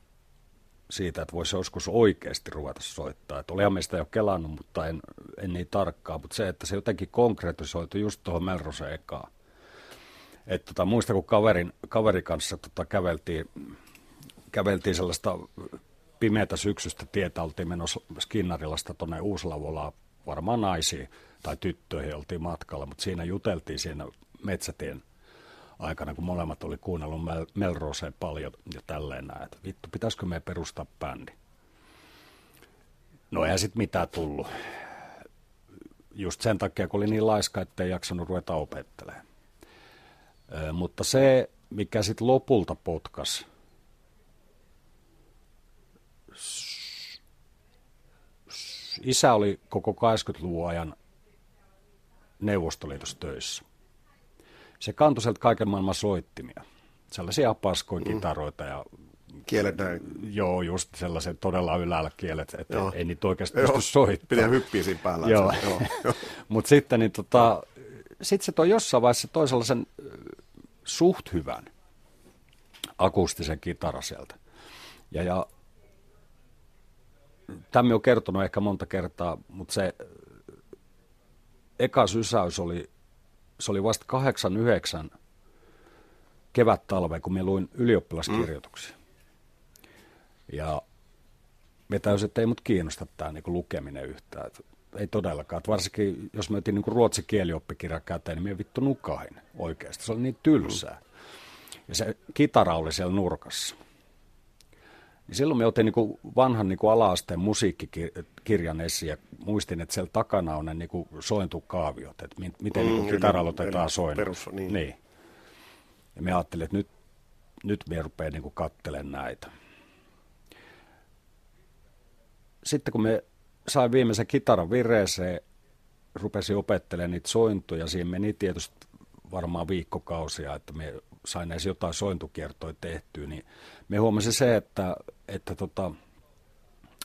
siitä, että voisi joskus oikeasti ruveta soittaa. Että olihan meistä jo kelannut, mutta en, en niin tarkkaa. Mutta se, että se jotenkin konkretisoitu just tuohon Melrose ekaan. Että tota, muista, kun kaverin, kaverin kanssa tota, käveltiin, käveltiin sellaista pimeätä syksystä tietä, oltiin menossa Skinnarilasta tuonne Uuslavolaan varmaan naisiin tai tyttöihin oltiin matkalla, mutta siinä juteltiin siinä metsätien aikana, kun molemmat oli kuunnellut Mel- Melroseen paljon ja tälleen näin, että vittu, pitäisikö me perustaa bändi? No ei sitten mitään tullut. Just sen takia, kun oli niin laiska, että ei jaksanut ruveta opettelemaan. Ö, mutta se, mikä sitten lopulta potkas, isä oli koko 80-luvun ajan Neuvostoliitossa töissä se kantoi sieltä kaiken maailman soittimia. Sellaisia paskoja mm. kitaroita ja kielet näin. Joo, just sellaiset todella yläällä kielet, että joo. ei niitä oikeasti joo. pysty soittamaan. Pitää hyppiä siinä päällä. joo. joo. Mutta sitten niin tota, sit se toi jossain vaiheessa toi sellaisen suht hyvän akustisen kitara sieltä. Ja, ja tämä on kertonut ehkä monta kertaa, mutta se eka sysäys oli se oli vasta 89 kevät-talve, kun me luin ylioppilaskirjoituksia. Mm. Ja me täysin, että ei mut kiinnosta tämä niin lukeminen yhtään. Et ei todellakaan. Et varsinkin jos me otin niin ruotsin kielioppikirja käteen, niin me vittu nukahin oikeasti. Se oli niin tylsää. Ja se kitara oli siellä nurkassa. Niin silloin me otin niin vanhan niin ala-asteen musiikkikirjan esiin ja muistin, että siellä takana on ne niin sointukaaviot, että miten mm, niin kitaralla otetaan soinut. niin. niin. Ja me ajattelin, että nyt, nyt me rupeaa niin kattelemaan näitä. Sitten kun me sain viimeisen kitaran vireeseen, rupesin opettelemaan niitä sointuja. Siinä meni tietysti varmaan viikkokausia, että me sain edes jotain sointukiertoja tehtyä, niin me huomasin se, että, että tota,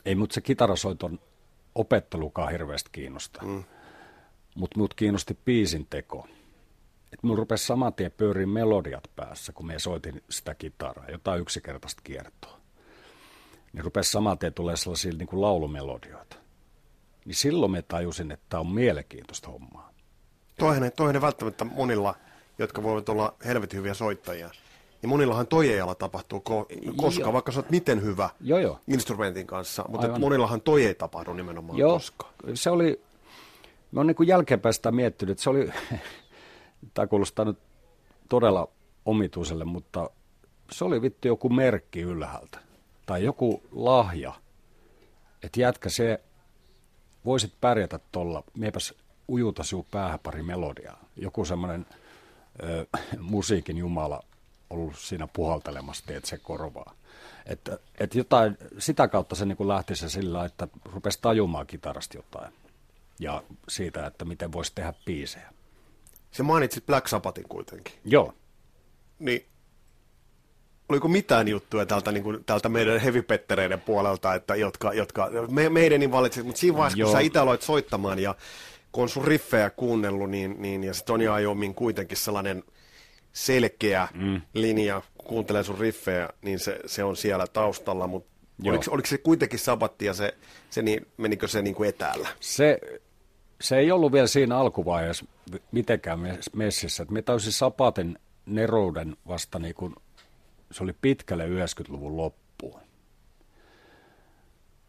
ei mut se kitarasoiton opettelukaan hirveästi kiinnosta. Mm. Mutta mut kiinnosti biisin teko. Et mun rupesi saman tien pyöriin melodiat päässä, kun me soitin sitä kitaraa, jotain yksinkertaista kiertoa. Niin rupesi saman tien tulee sellaisia niin kuin laulumelodioita. Niin silloin me tajusin, että tämä on mielenkiintoista hommaa. Toinen, toinen välttämättä monilla, jotka voivat olla helvetin hyviä soittajia, niin monillahan toi ei ala tapahtuu ko- koska, joo. vaikka sä oot miten hyvä joo, joo. instrumentin kanssa, mutta Aivan. monillahan toi ei tapahdu nimenomaan joo, koskaan. se oli, mä oon niin jälkeenpäin sitä miettinyt, että se oli, tämä kuulostaa nyt todella omituiselle, mutta se oli vittu joku merkki ylhäältä tai joku lahja, että jätkä se, voisit pärjätä tuolla, miepäs ujuta sinun päähän pari melodiaa. Joku semmoinen musiikin jumala ollut siinä puhaltelemassa, että se korvaa. Että, että jotain, sitä kautta se niin lähti se sillä, että rupesi tajumaan kitarasta jotain ja siitä, että miten voisi tehdä biisejä. Se mainitsit Black Sabbathin kuitenkin. Joo. Niin oliko mitään juttuja tältä, niin kuin, tältä meidän hevipettereiden puolelta, että, jotka, jotka me, meidän niin valitsit, mutta siinä vaiheessa, Joo. kun sä itse aloit soittamaan ja kun on sun riffejä kuunnellut, niin, niin ja se Tony Iommin kuitenkin sellainen selkeä mm. linja, kun kuuntelee sun riffejä, niin se, se on siellä taustalla, mutta oliko, oliko, se kuitenkin sabatti ja se, se niin, menikö se niin kuin etäällä? Se, se ei ollut vielä siinä alkuvaiheessa mitenkään messissä. Me täysin sapaten nerouden vasta niin kuin se oli pitkälle 90-luvun loppuun.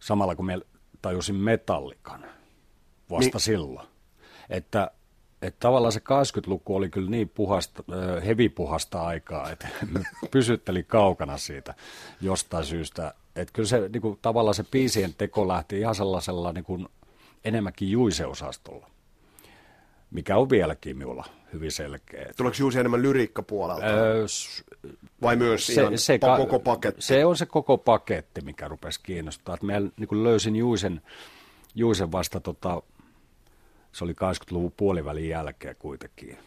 Samalla kun me tajusin metallikan vasta niin. silloin. Että, että tavallaan se 80-luku oli kyllä niin puhasta, hevipuhasta aikaa, että pysytteli kaukana siitä jostain syystä. Että kyllä se niin kuin, tavallaan se biisien teko lähti ihan sellaisella niin kuin, enemmänkin juiseosastolla mikä on vieläkin minulla hyvin selkeä. Tuleeko Juusi enemmän lyriikkapuolelta? Öö, Vai myös se, ihan se, pa- koko paketti? Se on se koko paketti, mikä rupesi kiinnostaa. Että meillä niin löysin Juisen, Juisen vasta, tota, se oli 80-luvun puolivälin jälkeen kuitenkin.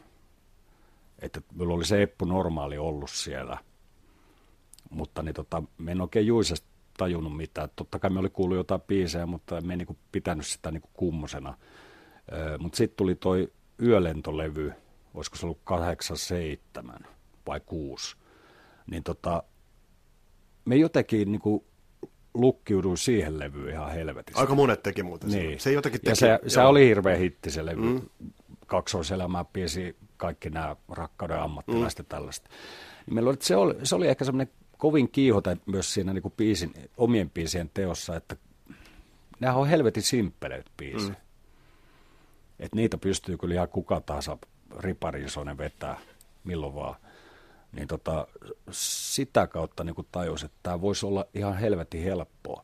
Että minulla oli se Eppu Normaali ollut siellä. Mutta niin tota, me en oikein Juisesta tajunnut mitään. Totta kai me oli kuullut jotain biisejä, mutta me en niin pitänyt sitä niin kummosena. Mutta sitten tuli toi yölentolevy, olisiko se ollut 87 vai 6, niin tota, me jotenkin niin lukkiuduin siihen levyyn ihan helvetissä. Aika monet teki muuten niin. Se jotenkin teki. Ja se, se oli hirveä hitti se levy. Mm. Kaksoiselämää piesi kaikki nämä rakkauden ammattilaiset mm. tällaista. Niin meillä oli, se, oli, se oli ehkä semmoinen kovin kiihote myös siinä niin kuin biisin, omien biisien teossa, että nämä on helvetin simppeleitä biisejä. Mm. Että niitä pystyy kyllä ihan kuka tahansa riparisonen vetää milloin vaan. Niin tota, sitä kautta niin tajus, että tämä voisi olla ihan helvetin helppoa.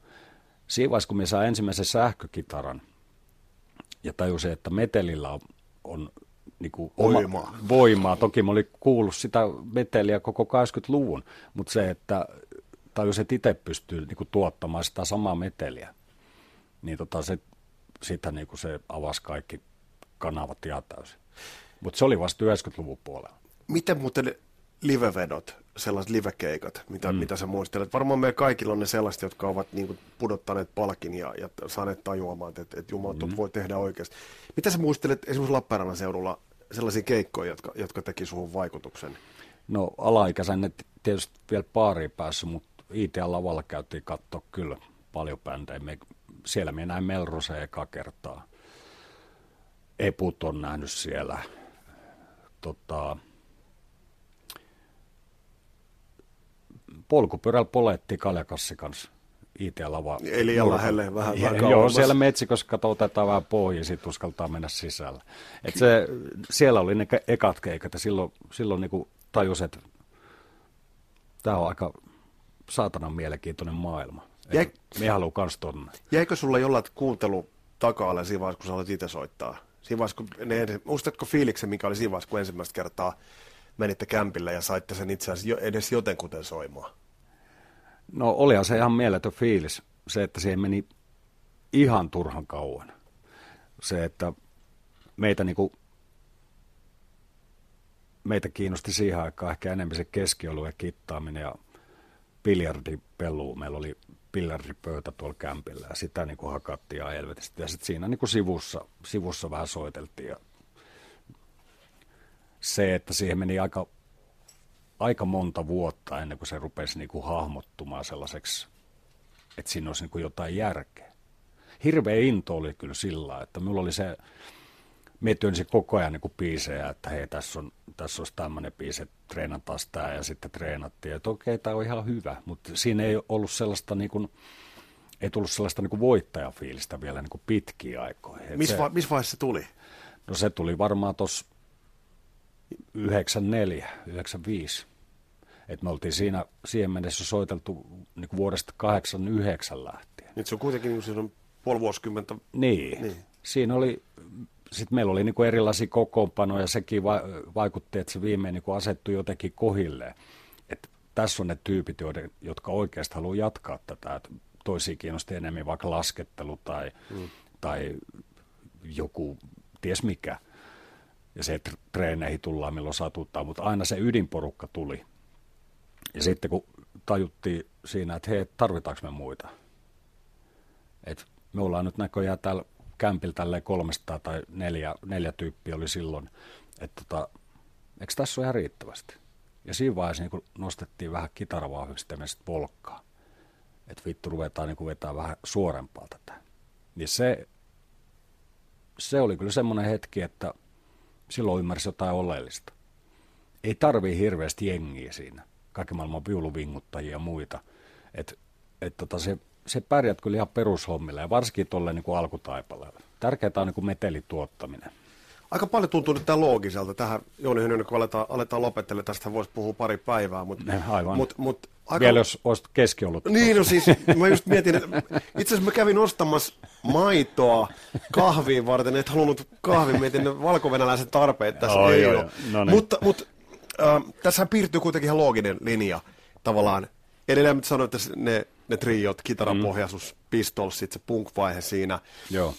Siinä vaiheessa, kun me saa ensimmäisen sähkökitaran ja tajusin, että metelillä on, on niin kuin voimaa. Oma, voimaa. Toki mä olin kuullut sitä meteliä koko 80-luvun, mutta se, että tajusin, että itse pystyy niin kuin tuottamaan sitä samaa meteliä, niin tota, se, sitä niin kuin se avasi kaikki kanavat ihan täysin. Mutta se oli vasta 90-luvun puolella. Miten muuten livevedot, sellaiset livekeikat, mitä, mm. mitä sä muistelet? Varmaan meidän kaikilla on ne sellaiset, jotka ovat niin kuin, pudottaneet palkin ja, ja saaneet tajuamaan, että, että Jumala mm. voi tehdä oikeasti. Mitä sä muistelet esimerkiksi Lappeenrannan seudulla sellaisia keikkoja, jotka, jotka teki suhun vaikutuksen? No alaikäisenä tietysti vielä paariin päässä, mutta IT-lavalla käytiin katsoa kyllä paljon bändejä. Me, siellä me näin Melrose eka kertaa. Eput on nähnyt siellä. Tota, polkupyörällä poletti Kaljakassi kanssa IT-lava. Eli liian lähelle, vähän, ja, vähän Joo, siellä metsikossa kato, otetaan vähän pois ja sitten uskaltaa mennä sisällä. Et se, siellä oli ne ekat keikat ja silloin, silloin niin tajus, että tämä on aika saatanan mielenkiintoinen maailma. Jäi... Me haluaa kans tonne. Jäikö sulla jollain kuuntelu taka siinä vaiheessa, kun sä aloit itse soittaa? Siinä vaiheessa, kun ne, muistatko fiiliksen, mikä oli siinä vaiheessa, kun ensimmäistä kertaa menitte kämpille ja saitte sen itse asiassa edes jotenkuten soimaan? No olihan se ihan mieletön fiilis. Se, että siihen meni ihan turhan kauan. Se, että meitä, niinku, meitä kiinnosti siihen aikaan ehkä enemmän se keskiolue kittaaminen ja biljardipelu. Meillä oli biljardipöytä tuolla kämpillä ja sitä niin kuin hakattiin ja helvetisti. Ja sitten siinä niin kuin sivussa, sivussa vähän soiteltiin. Ja se, että siihen meni aika, aika monta vuotta ennen kuin se rupesi niin kuin hahmottumaan sellaiseksi, että siinä olisi niin kuin jotain järkeä. Hirveä into oli kyllä sillä, että minulla oli se, me työnsin koko ajan niin kuin biisejä, että hei, tässä, on, tässä olisi tämmöinen biisi, että treenataan tämä ja sitten treenattiin. Että okei, tämä on ihan hyvä, mutta siinä ei ollut sellaista niin kuin, ei tullut sellaista niin kuin voittajafiilistä vielä niin kuin pitkiä aikoja. Missä va- miss vaiheessa se tuli? No se tuli varmaan tuossa 94, 95. Et me oltiin siinä siihen mennessä soiteltu niin kuin vuodesta 89 lähtien. Nyt se on kuitenkin niin kuin puoli vuosikymmentä. Niin. niin. Siinä oli sitten meillä oli niin kuin erilaisia kokoonpanoja, sekin va- vaikutti, että se viimein niin kuin asettui jotenkin kohille. Että tässä on ne tyypit, joiden, jotka oikeasti haluaa jatkaa tätä. Että toisia kiinnosti enemmän vaikka laskettelu tai, mm. tai joku, ties mikä. Ja se, että treeneihin tullaan milloin satuttaa, mutta aina se ydinporukka tuli. Ja sitten kun tajuttiin siinä, että hei, tarvitaanko me muita? Et me ollaan nyt näköjään täällä kämpillä tälleen 300 tai neljä, neljä tyyppiä oli silloin, että tota, eikö tässä ole ihan riittävästi? Ja siinä vaiheessa niin nostettiin vähän kitaravauhiksi ja sitten volkkaa. Että vittu ruvetaan niin vetää vähän suorempaa tätä. Niin se, se oli kyllä semmoinen hetki, että silloin ymmärsi jotain oleellista. Ei tarvii hirveästi jengiä siinä. Kaikki maailman viuluvinguttajia ja muita. Että et tota se se pärjät kyllä ihan perushommilla ja varsinkin tuolle niin alkutaipaleelle. Tärkeää on niin kuin metelin tuottaminen. Aika paljon tuntuu nyt tämä loogiselta. Tähän Jouni Hynönen, kun aletaan, aletaan lopettelemaan, tästä voisi puhua pari päivää. Mutta. Mut, mut, aika... Vielä jos olisit keski ollut. Niin, no siis mä just mietin, että itse asiassa mä kävin ostamassa maitoa kahviin varten, et halunnut kahvin, mietin valkovenäläisen tarpeet tässä oh, ei joo, ole. No niin. Mutta, mutta äh, tässä piirtyy kuitenkin ihan looginen linja tavallaan. Edelleen sanoit, että ne ne triot, kitarapohjaisuus, mm. pistolsit, se punk-vaihe siinä. Joo.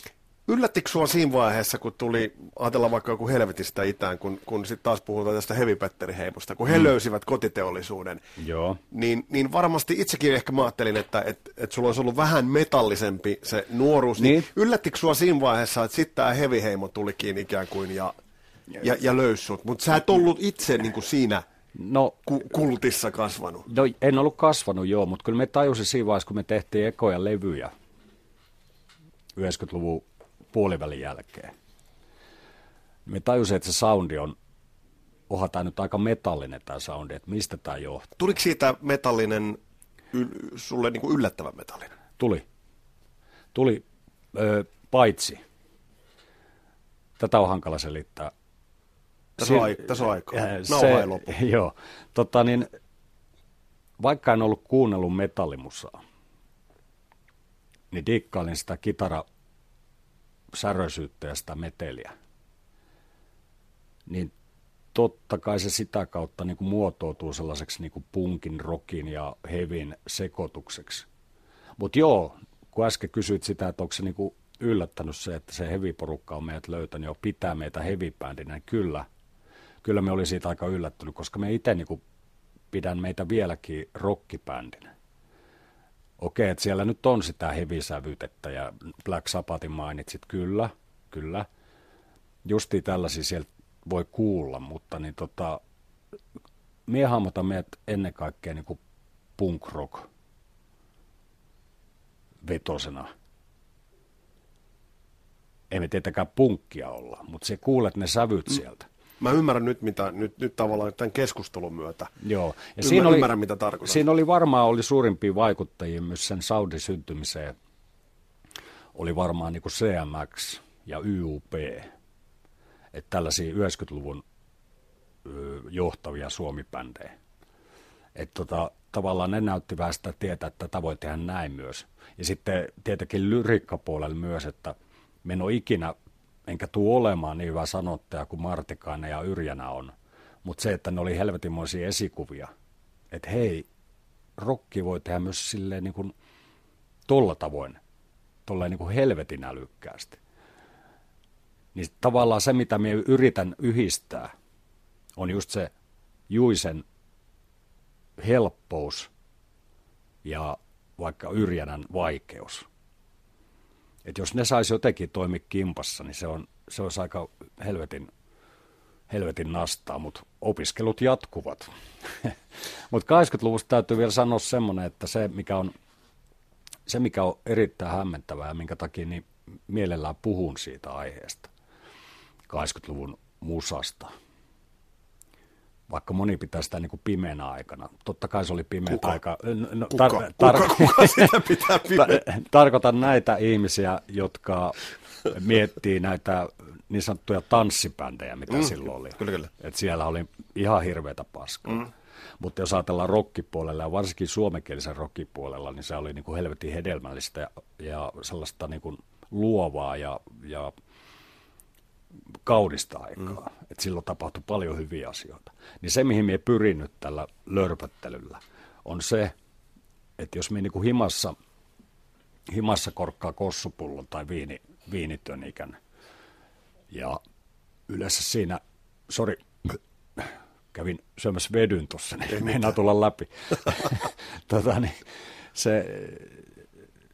Yllättikö sinua siinä vaiheessa, kun tuli, ajatellaan vaikka joku helvetistä itään, kun, kun sitten taas puhutaan tästä Heavy Heimosta, kun he mm. löysivät kotiteollisuuden, Joo. Niin, niin varmasti itsekin ehkä mä ajattelin, että et, et sulla olisi ollut vähän metallisempi se nuoruus, niin, niin yllättikö sinua siinä vaiheessa, että sitten tämä Heavy Heimo tulikin ikään kuin ja, ja, ja löyssut, mutta sä et ollut itse niin kuin siinä No, Ku, kultissa kasvanut? No en ollut kasvanut joo, mutta kyllä me tajusin siinä vaiheessa, kun me tehtiin ekoja levyjä 90-luvun puolivälin jälkeen. Me tajusin, että se soundi on, onhan tämä nyt aika metallinen tämä soundi, että mistä tämä johtuu. Tuliko siitä metallinen, yl, sulle niin kuin yllättävän metallinen? Tuli. Tuli, ö, paitsi. Tätä on hankala selittää tässä, on, tässä on aikaa. Se, Joo. Tota, niin, vaikka en ollut kuunnellut metallimusaa, niin dikkailin sitä kitara sitä meteliä. Niin totta kai se sitä kautta niin kuin muotoutuu sellaiseksi niin kuin punkin, rockin ja hevin sekoitukseksi. Mutta joo, kun äsken kysyit sitä, että onko se niin kuin yllättänyt se, että se heviporukka on meidät löytänyt ja pitää meitä hevibändinä, niin kyllä kyllä me oli siitä aika yllättynyt, koska me itse niin pidän meitä vieläkin rockibändinä. Okei, että siellä nyt on sitä hevisävytettä ja Black Sabbathin mainitsit, kyllä, kyllä. Justi tällaisia sieltä voi kuulla, mutta niin tota, mie hahmotan meidät ennen kaikkea niin kuin punk rock vetosena. Ei me tietenkään punkkia olla, mutta se kuulet ne sävyt sieltä. Mä ymmärrän nyt, mitä, nyt, nyt tavallaan tämän keskustelun myötä. Joo. Ja Ymmär, siinä oli, ymmärrän, mitä tarkoitan. Siinä oli varmaan oli suurimpia vaikuttajia myös sen Saudin syntymiseen. Oli varmaan niin kuin CMX ja YUP. Että tällaisia 90-luvun johtavia suomipändejä. Että tota, tavallaan ne näytti vähän sitä tietä, että tätä voi tehdä näin myös. Ja sitten tietenkin lyrikkapuolella myös, että me en ole ikinä, enkä tule olemaan niin hyvä sanottaja kuin Martikainen ja Yrjänä on. Mutta se, että ne oli helvetinmoisia esikuvia, että hei, rokki voi tehdä myös silleen niin kuin tolla tavoin, tolleen niin kuin helvetin älykkäästi. Niin tavallaan se, mitä me yritän yhdistää, on just se Juisen helppous ja vaikka Yrjänän vaikeus. Et jos ne saisi jotenkin toimia kimpassa, niin se, on, se olisi aika helvetin, helvetin nastaa, mutta opiskelut jatkuvat. mutta 80-luvusta täytyy vielä sanoa semmoinen, että se mikä on, se, mikä on erittäin hämmentävää ja minkä takia niin mielellään puhun siitä aiheesta, 80-luvun musasta – vaikka moni pitää sitä niin kuin pimeänä aikana. Totta kai se oli pimeä kuka? aika. No, tar- kuka? Tar- kuka? kuka sitä pitää pimeänä? Tarkoitan näitä ihmisiä, jotka miettii näitä niin sanottuja tanssipändejä, mitä mm, silloin oli. Kyllä, kyllä. Et siellä oli ihan hirveätä paskaa. Mm. Mutta jos ajatellaan rockipuolella ja varsinkin suomenkielisen rockipuolella, niin se oli niin kuin helvetin hedelmällistä ja, ja sellaista niin kuin luovaa ja, ja kaudista aikaa. Mm. Että silloin tapahtui paljon hyviä asioita. Niin se, mihin me pyrin nyt tällä lörpöttelyllä, on se, että jos me niin kuin himassa, himassa korkkaa kossupullon tai viini, viinitön ja yleensä siinä, sori, kävin syömässä vedyn tuossa, niin meinaa tulla läpi. tota, niin, se,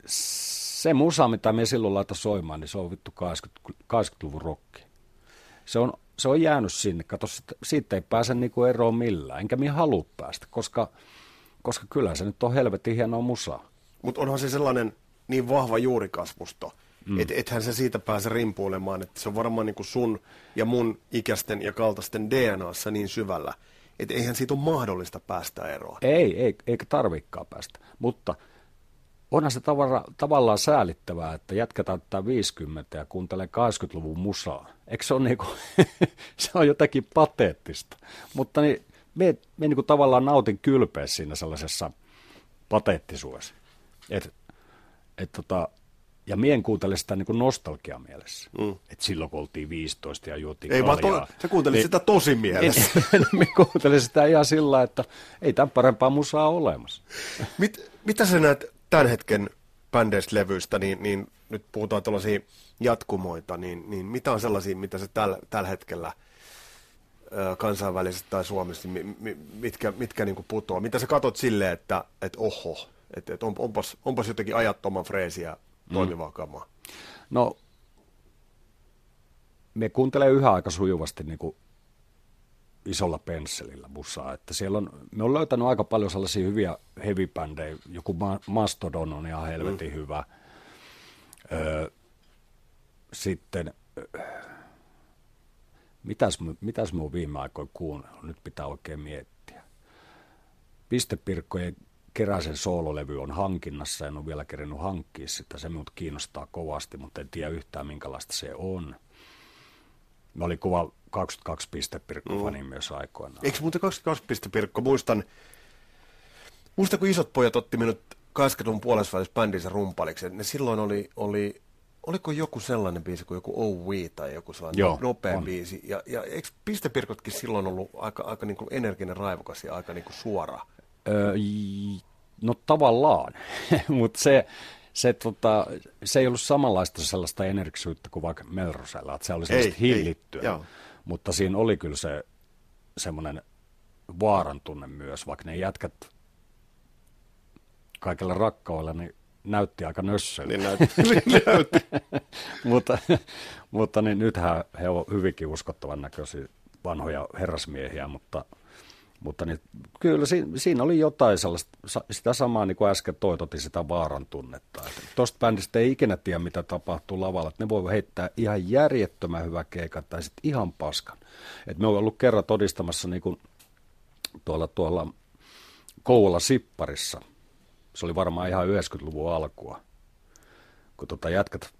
se musa, mitä me silloin laita soimaan, niin se on vittu 80, 80-luvun rokki se on, se on jäänyt sinne. Kato, siitä ei pääse niinku eroon millään, enkä minä halua päästä, koska, koska kyllä se nyt on helvetin hienoa musaa. Mutta onhan se sellainen niin vahva juurikasvusto, mm. että ethän se siitä pääse rimpuilemaan, että se on varmaan niin kuin sun ja mun ikäisten ja kaltaisten DNAssa niin syvällä, että eihän siitä ole mahdollista päästä eroon. Ei, ei eikä tarvikkaa päästä, mutta – onhan se tavara, tavallaan säälittävää, että jätkätään tätä 50 ja kuuntelee 80-luvun musaa. Eikö se ole, niinku, se on jotenkin pateettista. Mutta niin, me, me niinku tavallaan nautin kylpeä siinä sellaisessa pateettisuudessa. Et, et tota, ja mien kuuntele sitä niin nostalgia mielessä. Mm. Että silloin kun oltiin 15 ja juotiin Ei kaljaa. vaan, to, sä kuuntelit niin, sitä tosi mielessä. me kuuntelin sitä ihan sillä, että ei tämän parempaa musaa ole olemassa. Mit, mitä sä näet tämän hetken bändeistä levyistä, niin, niin nyt puhutaan tällaisia jatkumoita, niin, niin mitä on sellaisia, mitä se tällä, tällä hetkellä ö, kansainvälisesti tai Suomessa, mitkä, mitkä niin putoaa? Mitä sä katot silleen, että, että oho, että, että on, onpas, onpas jotenkin ajattoman freesiä toimivaa mm. kamaa? No, me kuuntelee yhä aika sujuvasti niin kuin isolla pensselillä musaa. Että siellä on, me on löytänyt aika paljon sellaisia hyviä heavy-bändejä. Joku Mastodon on ihan helvetin mm. hyvä. Öö, sitten, mitäs, mitäs me on viime aikoina kuunnellut? Nyt pitää oikein miettiä. Pistepirkkojen keräisen soololevy on hankinnassa, en ole vielä kerennyt hankkia sitä. Se minut kiinnostaa kovasti, mutta en tiedä yhtään minkälaista se on. Me oli kuva 22 pistepirkko mm. fani myös aikoinaan. Eikö muuten 22 pistepirkko? Muistan, muistan kun isot pojat otti minut 80-luvun puolessa välissä bändinsä rumpaliksi. Ne silloin oli, oli, oliko joku sellainen biisi kuin joku Oh We tai joku sellainen Joo, nopea on. biisi. Ja, ja eikö pistepirkotkin silloin ollut aika, aika niin kuin energinen, raivokas ja aika niin kuin suora? Öö, no tavallaan, mutta se, se, tota, se ei ollut samanlaista sellaista energisyttä kuin vaikka Melrosella, että se oli sellaista ei, hillittyä. Ei, mutta siinä oli kyllä se semmoinen vaaran tunne myös, vaikka ne jätkät kaikella rakkaudella niin näytti aika nössöiltä. Niin näytti. Niin näytti. mutta mutta niin nythän he ovat hyvinkin uskottavan näköisiä vanhoja herrasmiehiä, mutta Mutta niin, kyllä siinä, siinä oli jotain sellaista, sitä samaa niin kuin äsken toitotin sitä vaaran tunnetta. Tuosta bändistä ei ikinä tiedä, mitä tapahtuu lavalla. Että ne voi heittää ihan järjettömän hyvä keikan tai sitten ihan paskan. Et me on ollut kerran todistamassa niin kuin tuolla, tuolla Kouvola Sipparissa. Se oli varmaan ihan 90-luvun alkua, kun tota jätkät,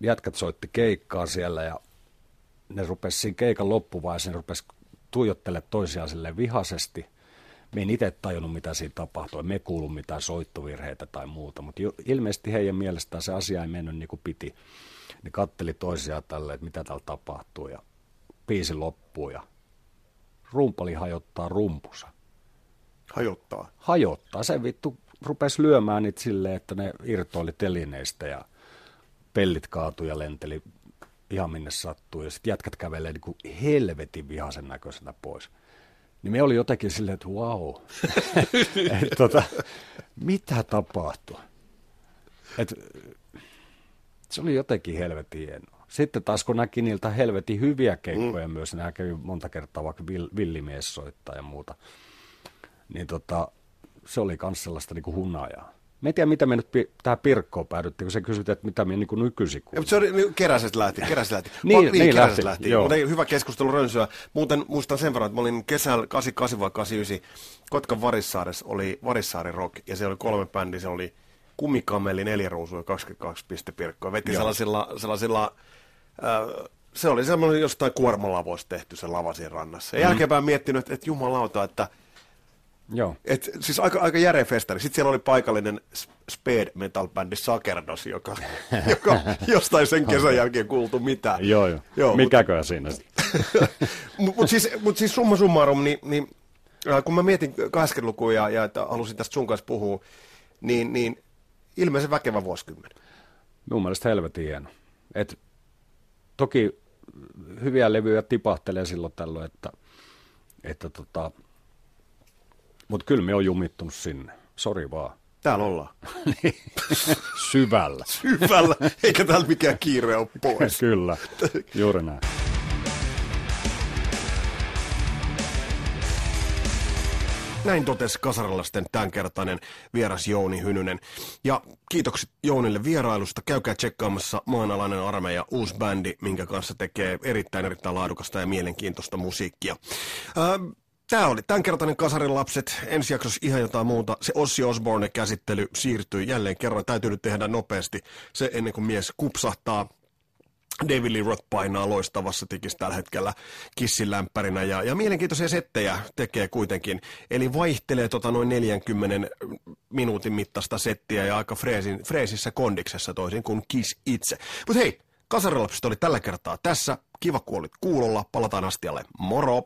jätkät soitti keikkaa siellä ja ne rupesi siinä keikan loppuvaiheessa, ne rupesi tuijottele toisiaan sille vihaisesti. Me en itse tajunnut, mitä siinä tapahtui. Me kuulu mitään soittovirheitä tai muuta, mutta ilmeisesti heidän mielestään se asia ei mennyt niin kuin piti. Ne katteli toisiaan tälle, että mitä täällä tapahtuu ja biisi loppuu ja rumpali hajottaa rumpusa. Hajottaa? Hajottaa. Se vittu rupesi lyömään niitä silleen, että ne irtoili telineistä ja pellit kaatui ja lenteli ihan minne sattuu. Ja sitten jätkät kävelee niin kuin helvetin vihaisen näköisenä pois. Niin me oli jotenkin silleen, että wow, et, tota, mitä tapahtui? Et, se oli jotenkin helvetin hienoa. Sitten taas kun näki niiltä helvetin hyviä keikkoja mm. myös, nämä kävi monta kertaa vaikka vill, villimies soittaa ja muuta, niin tota, se oli myös sellaista niin kuin hunajaa. Mä en tiedä, mitä me nyt pi- tähän Pirkkoon päädyttiin, kun se kysyt, että mitä me niin nykyisin kuulemme. Se oli niin, keräset lähti, keräset lähti. niin, niin, niin lähti. lähti. Joo. Mutta hyvä keskustelu rönsyä. Muuten muistan sen verran, että mä olin kesällä 88 vai 89, Kotkan Varissaaressa oli Varissaari Rock, ja se oli kolme bändiä, se oli Kumikamelli, neljä ruusua ja 22 piste Pirkkoa. Veti Joo. sellaisilla, sellaisilla äh, se oli semmoinen jostain kuormalavoista tehty se lava siinä rannassa. Ja mm. jälkeenpäin miettinyt, että, että jumalauta, että – Joo. Et, siis aika, aika järeä festari. Sitten siellä oli paikallinen speed metal bändi Sakerdos, joka, joka jostain sen kesän jälkeen kuultu mitään. joo, joo. joo Mikäkö mut, siinä Mutta siis, mut siis summa summarum, niin, niin äh, kun mä mietin 80-lukua ja, ja että halusin tästä sun kanssa puhua, niin, niin ilmeisen väkevä vuosikymmen. Mun mielestä helvetin hieno. Et, toki hyviä levyjä tipahtelee silloin tällöin, että, että tota, mutta kyllä me on jumittunut sinne. Sori vaan. Täällä ollaan. Niin. Syvällä. Syvällä, eikä täällä mikään kiire ole pois. kyllä, juuri näin. Näin totesi Kasarilasten tämänkertainen vieras Jouni Hynynen. Ja kiitokset Jounille vierailusta. Käykää tsekkaamassa Maanalainen armeija, uusi bändi, minkä kanssa tekee erittäin erittäin laadukasta ja mielenkiintoista musiikkia. Äh, Tämä oli tämänkertainen Kasarin lapset. Ensi jaksossa ihan jotain muuta. Se Ossi Osborne-käsittely siirtyi jälleen kerran. Täytyy nyt tehdä nopeasti se ennen kuin mies kupsahtaa. David Lee Roth painaa loistavassa tikissä tällä hetkellä kissilämpärinä ja, ja mielenkiintoisia settejä tekee kuitenkin. Eli vaihtelee tota noin 40 minuutin mittaista settiä ja aika freesin, freesissä kondiksessa toisin kuin Kiss itse. Mutta hei, Kasarilapset oli tällä kertaa tässä. Kiva kun olit kuulolla. Palataan astialle. Moro!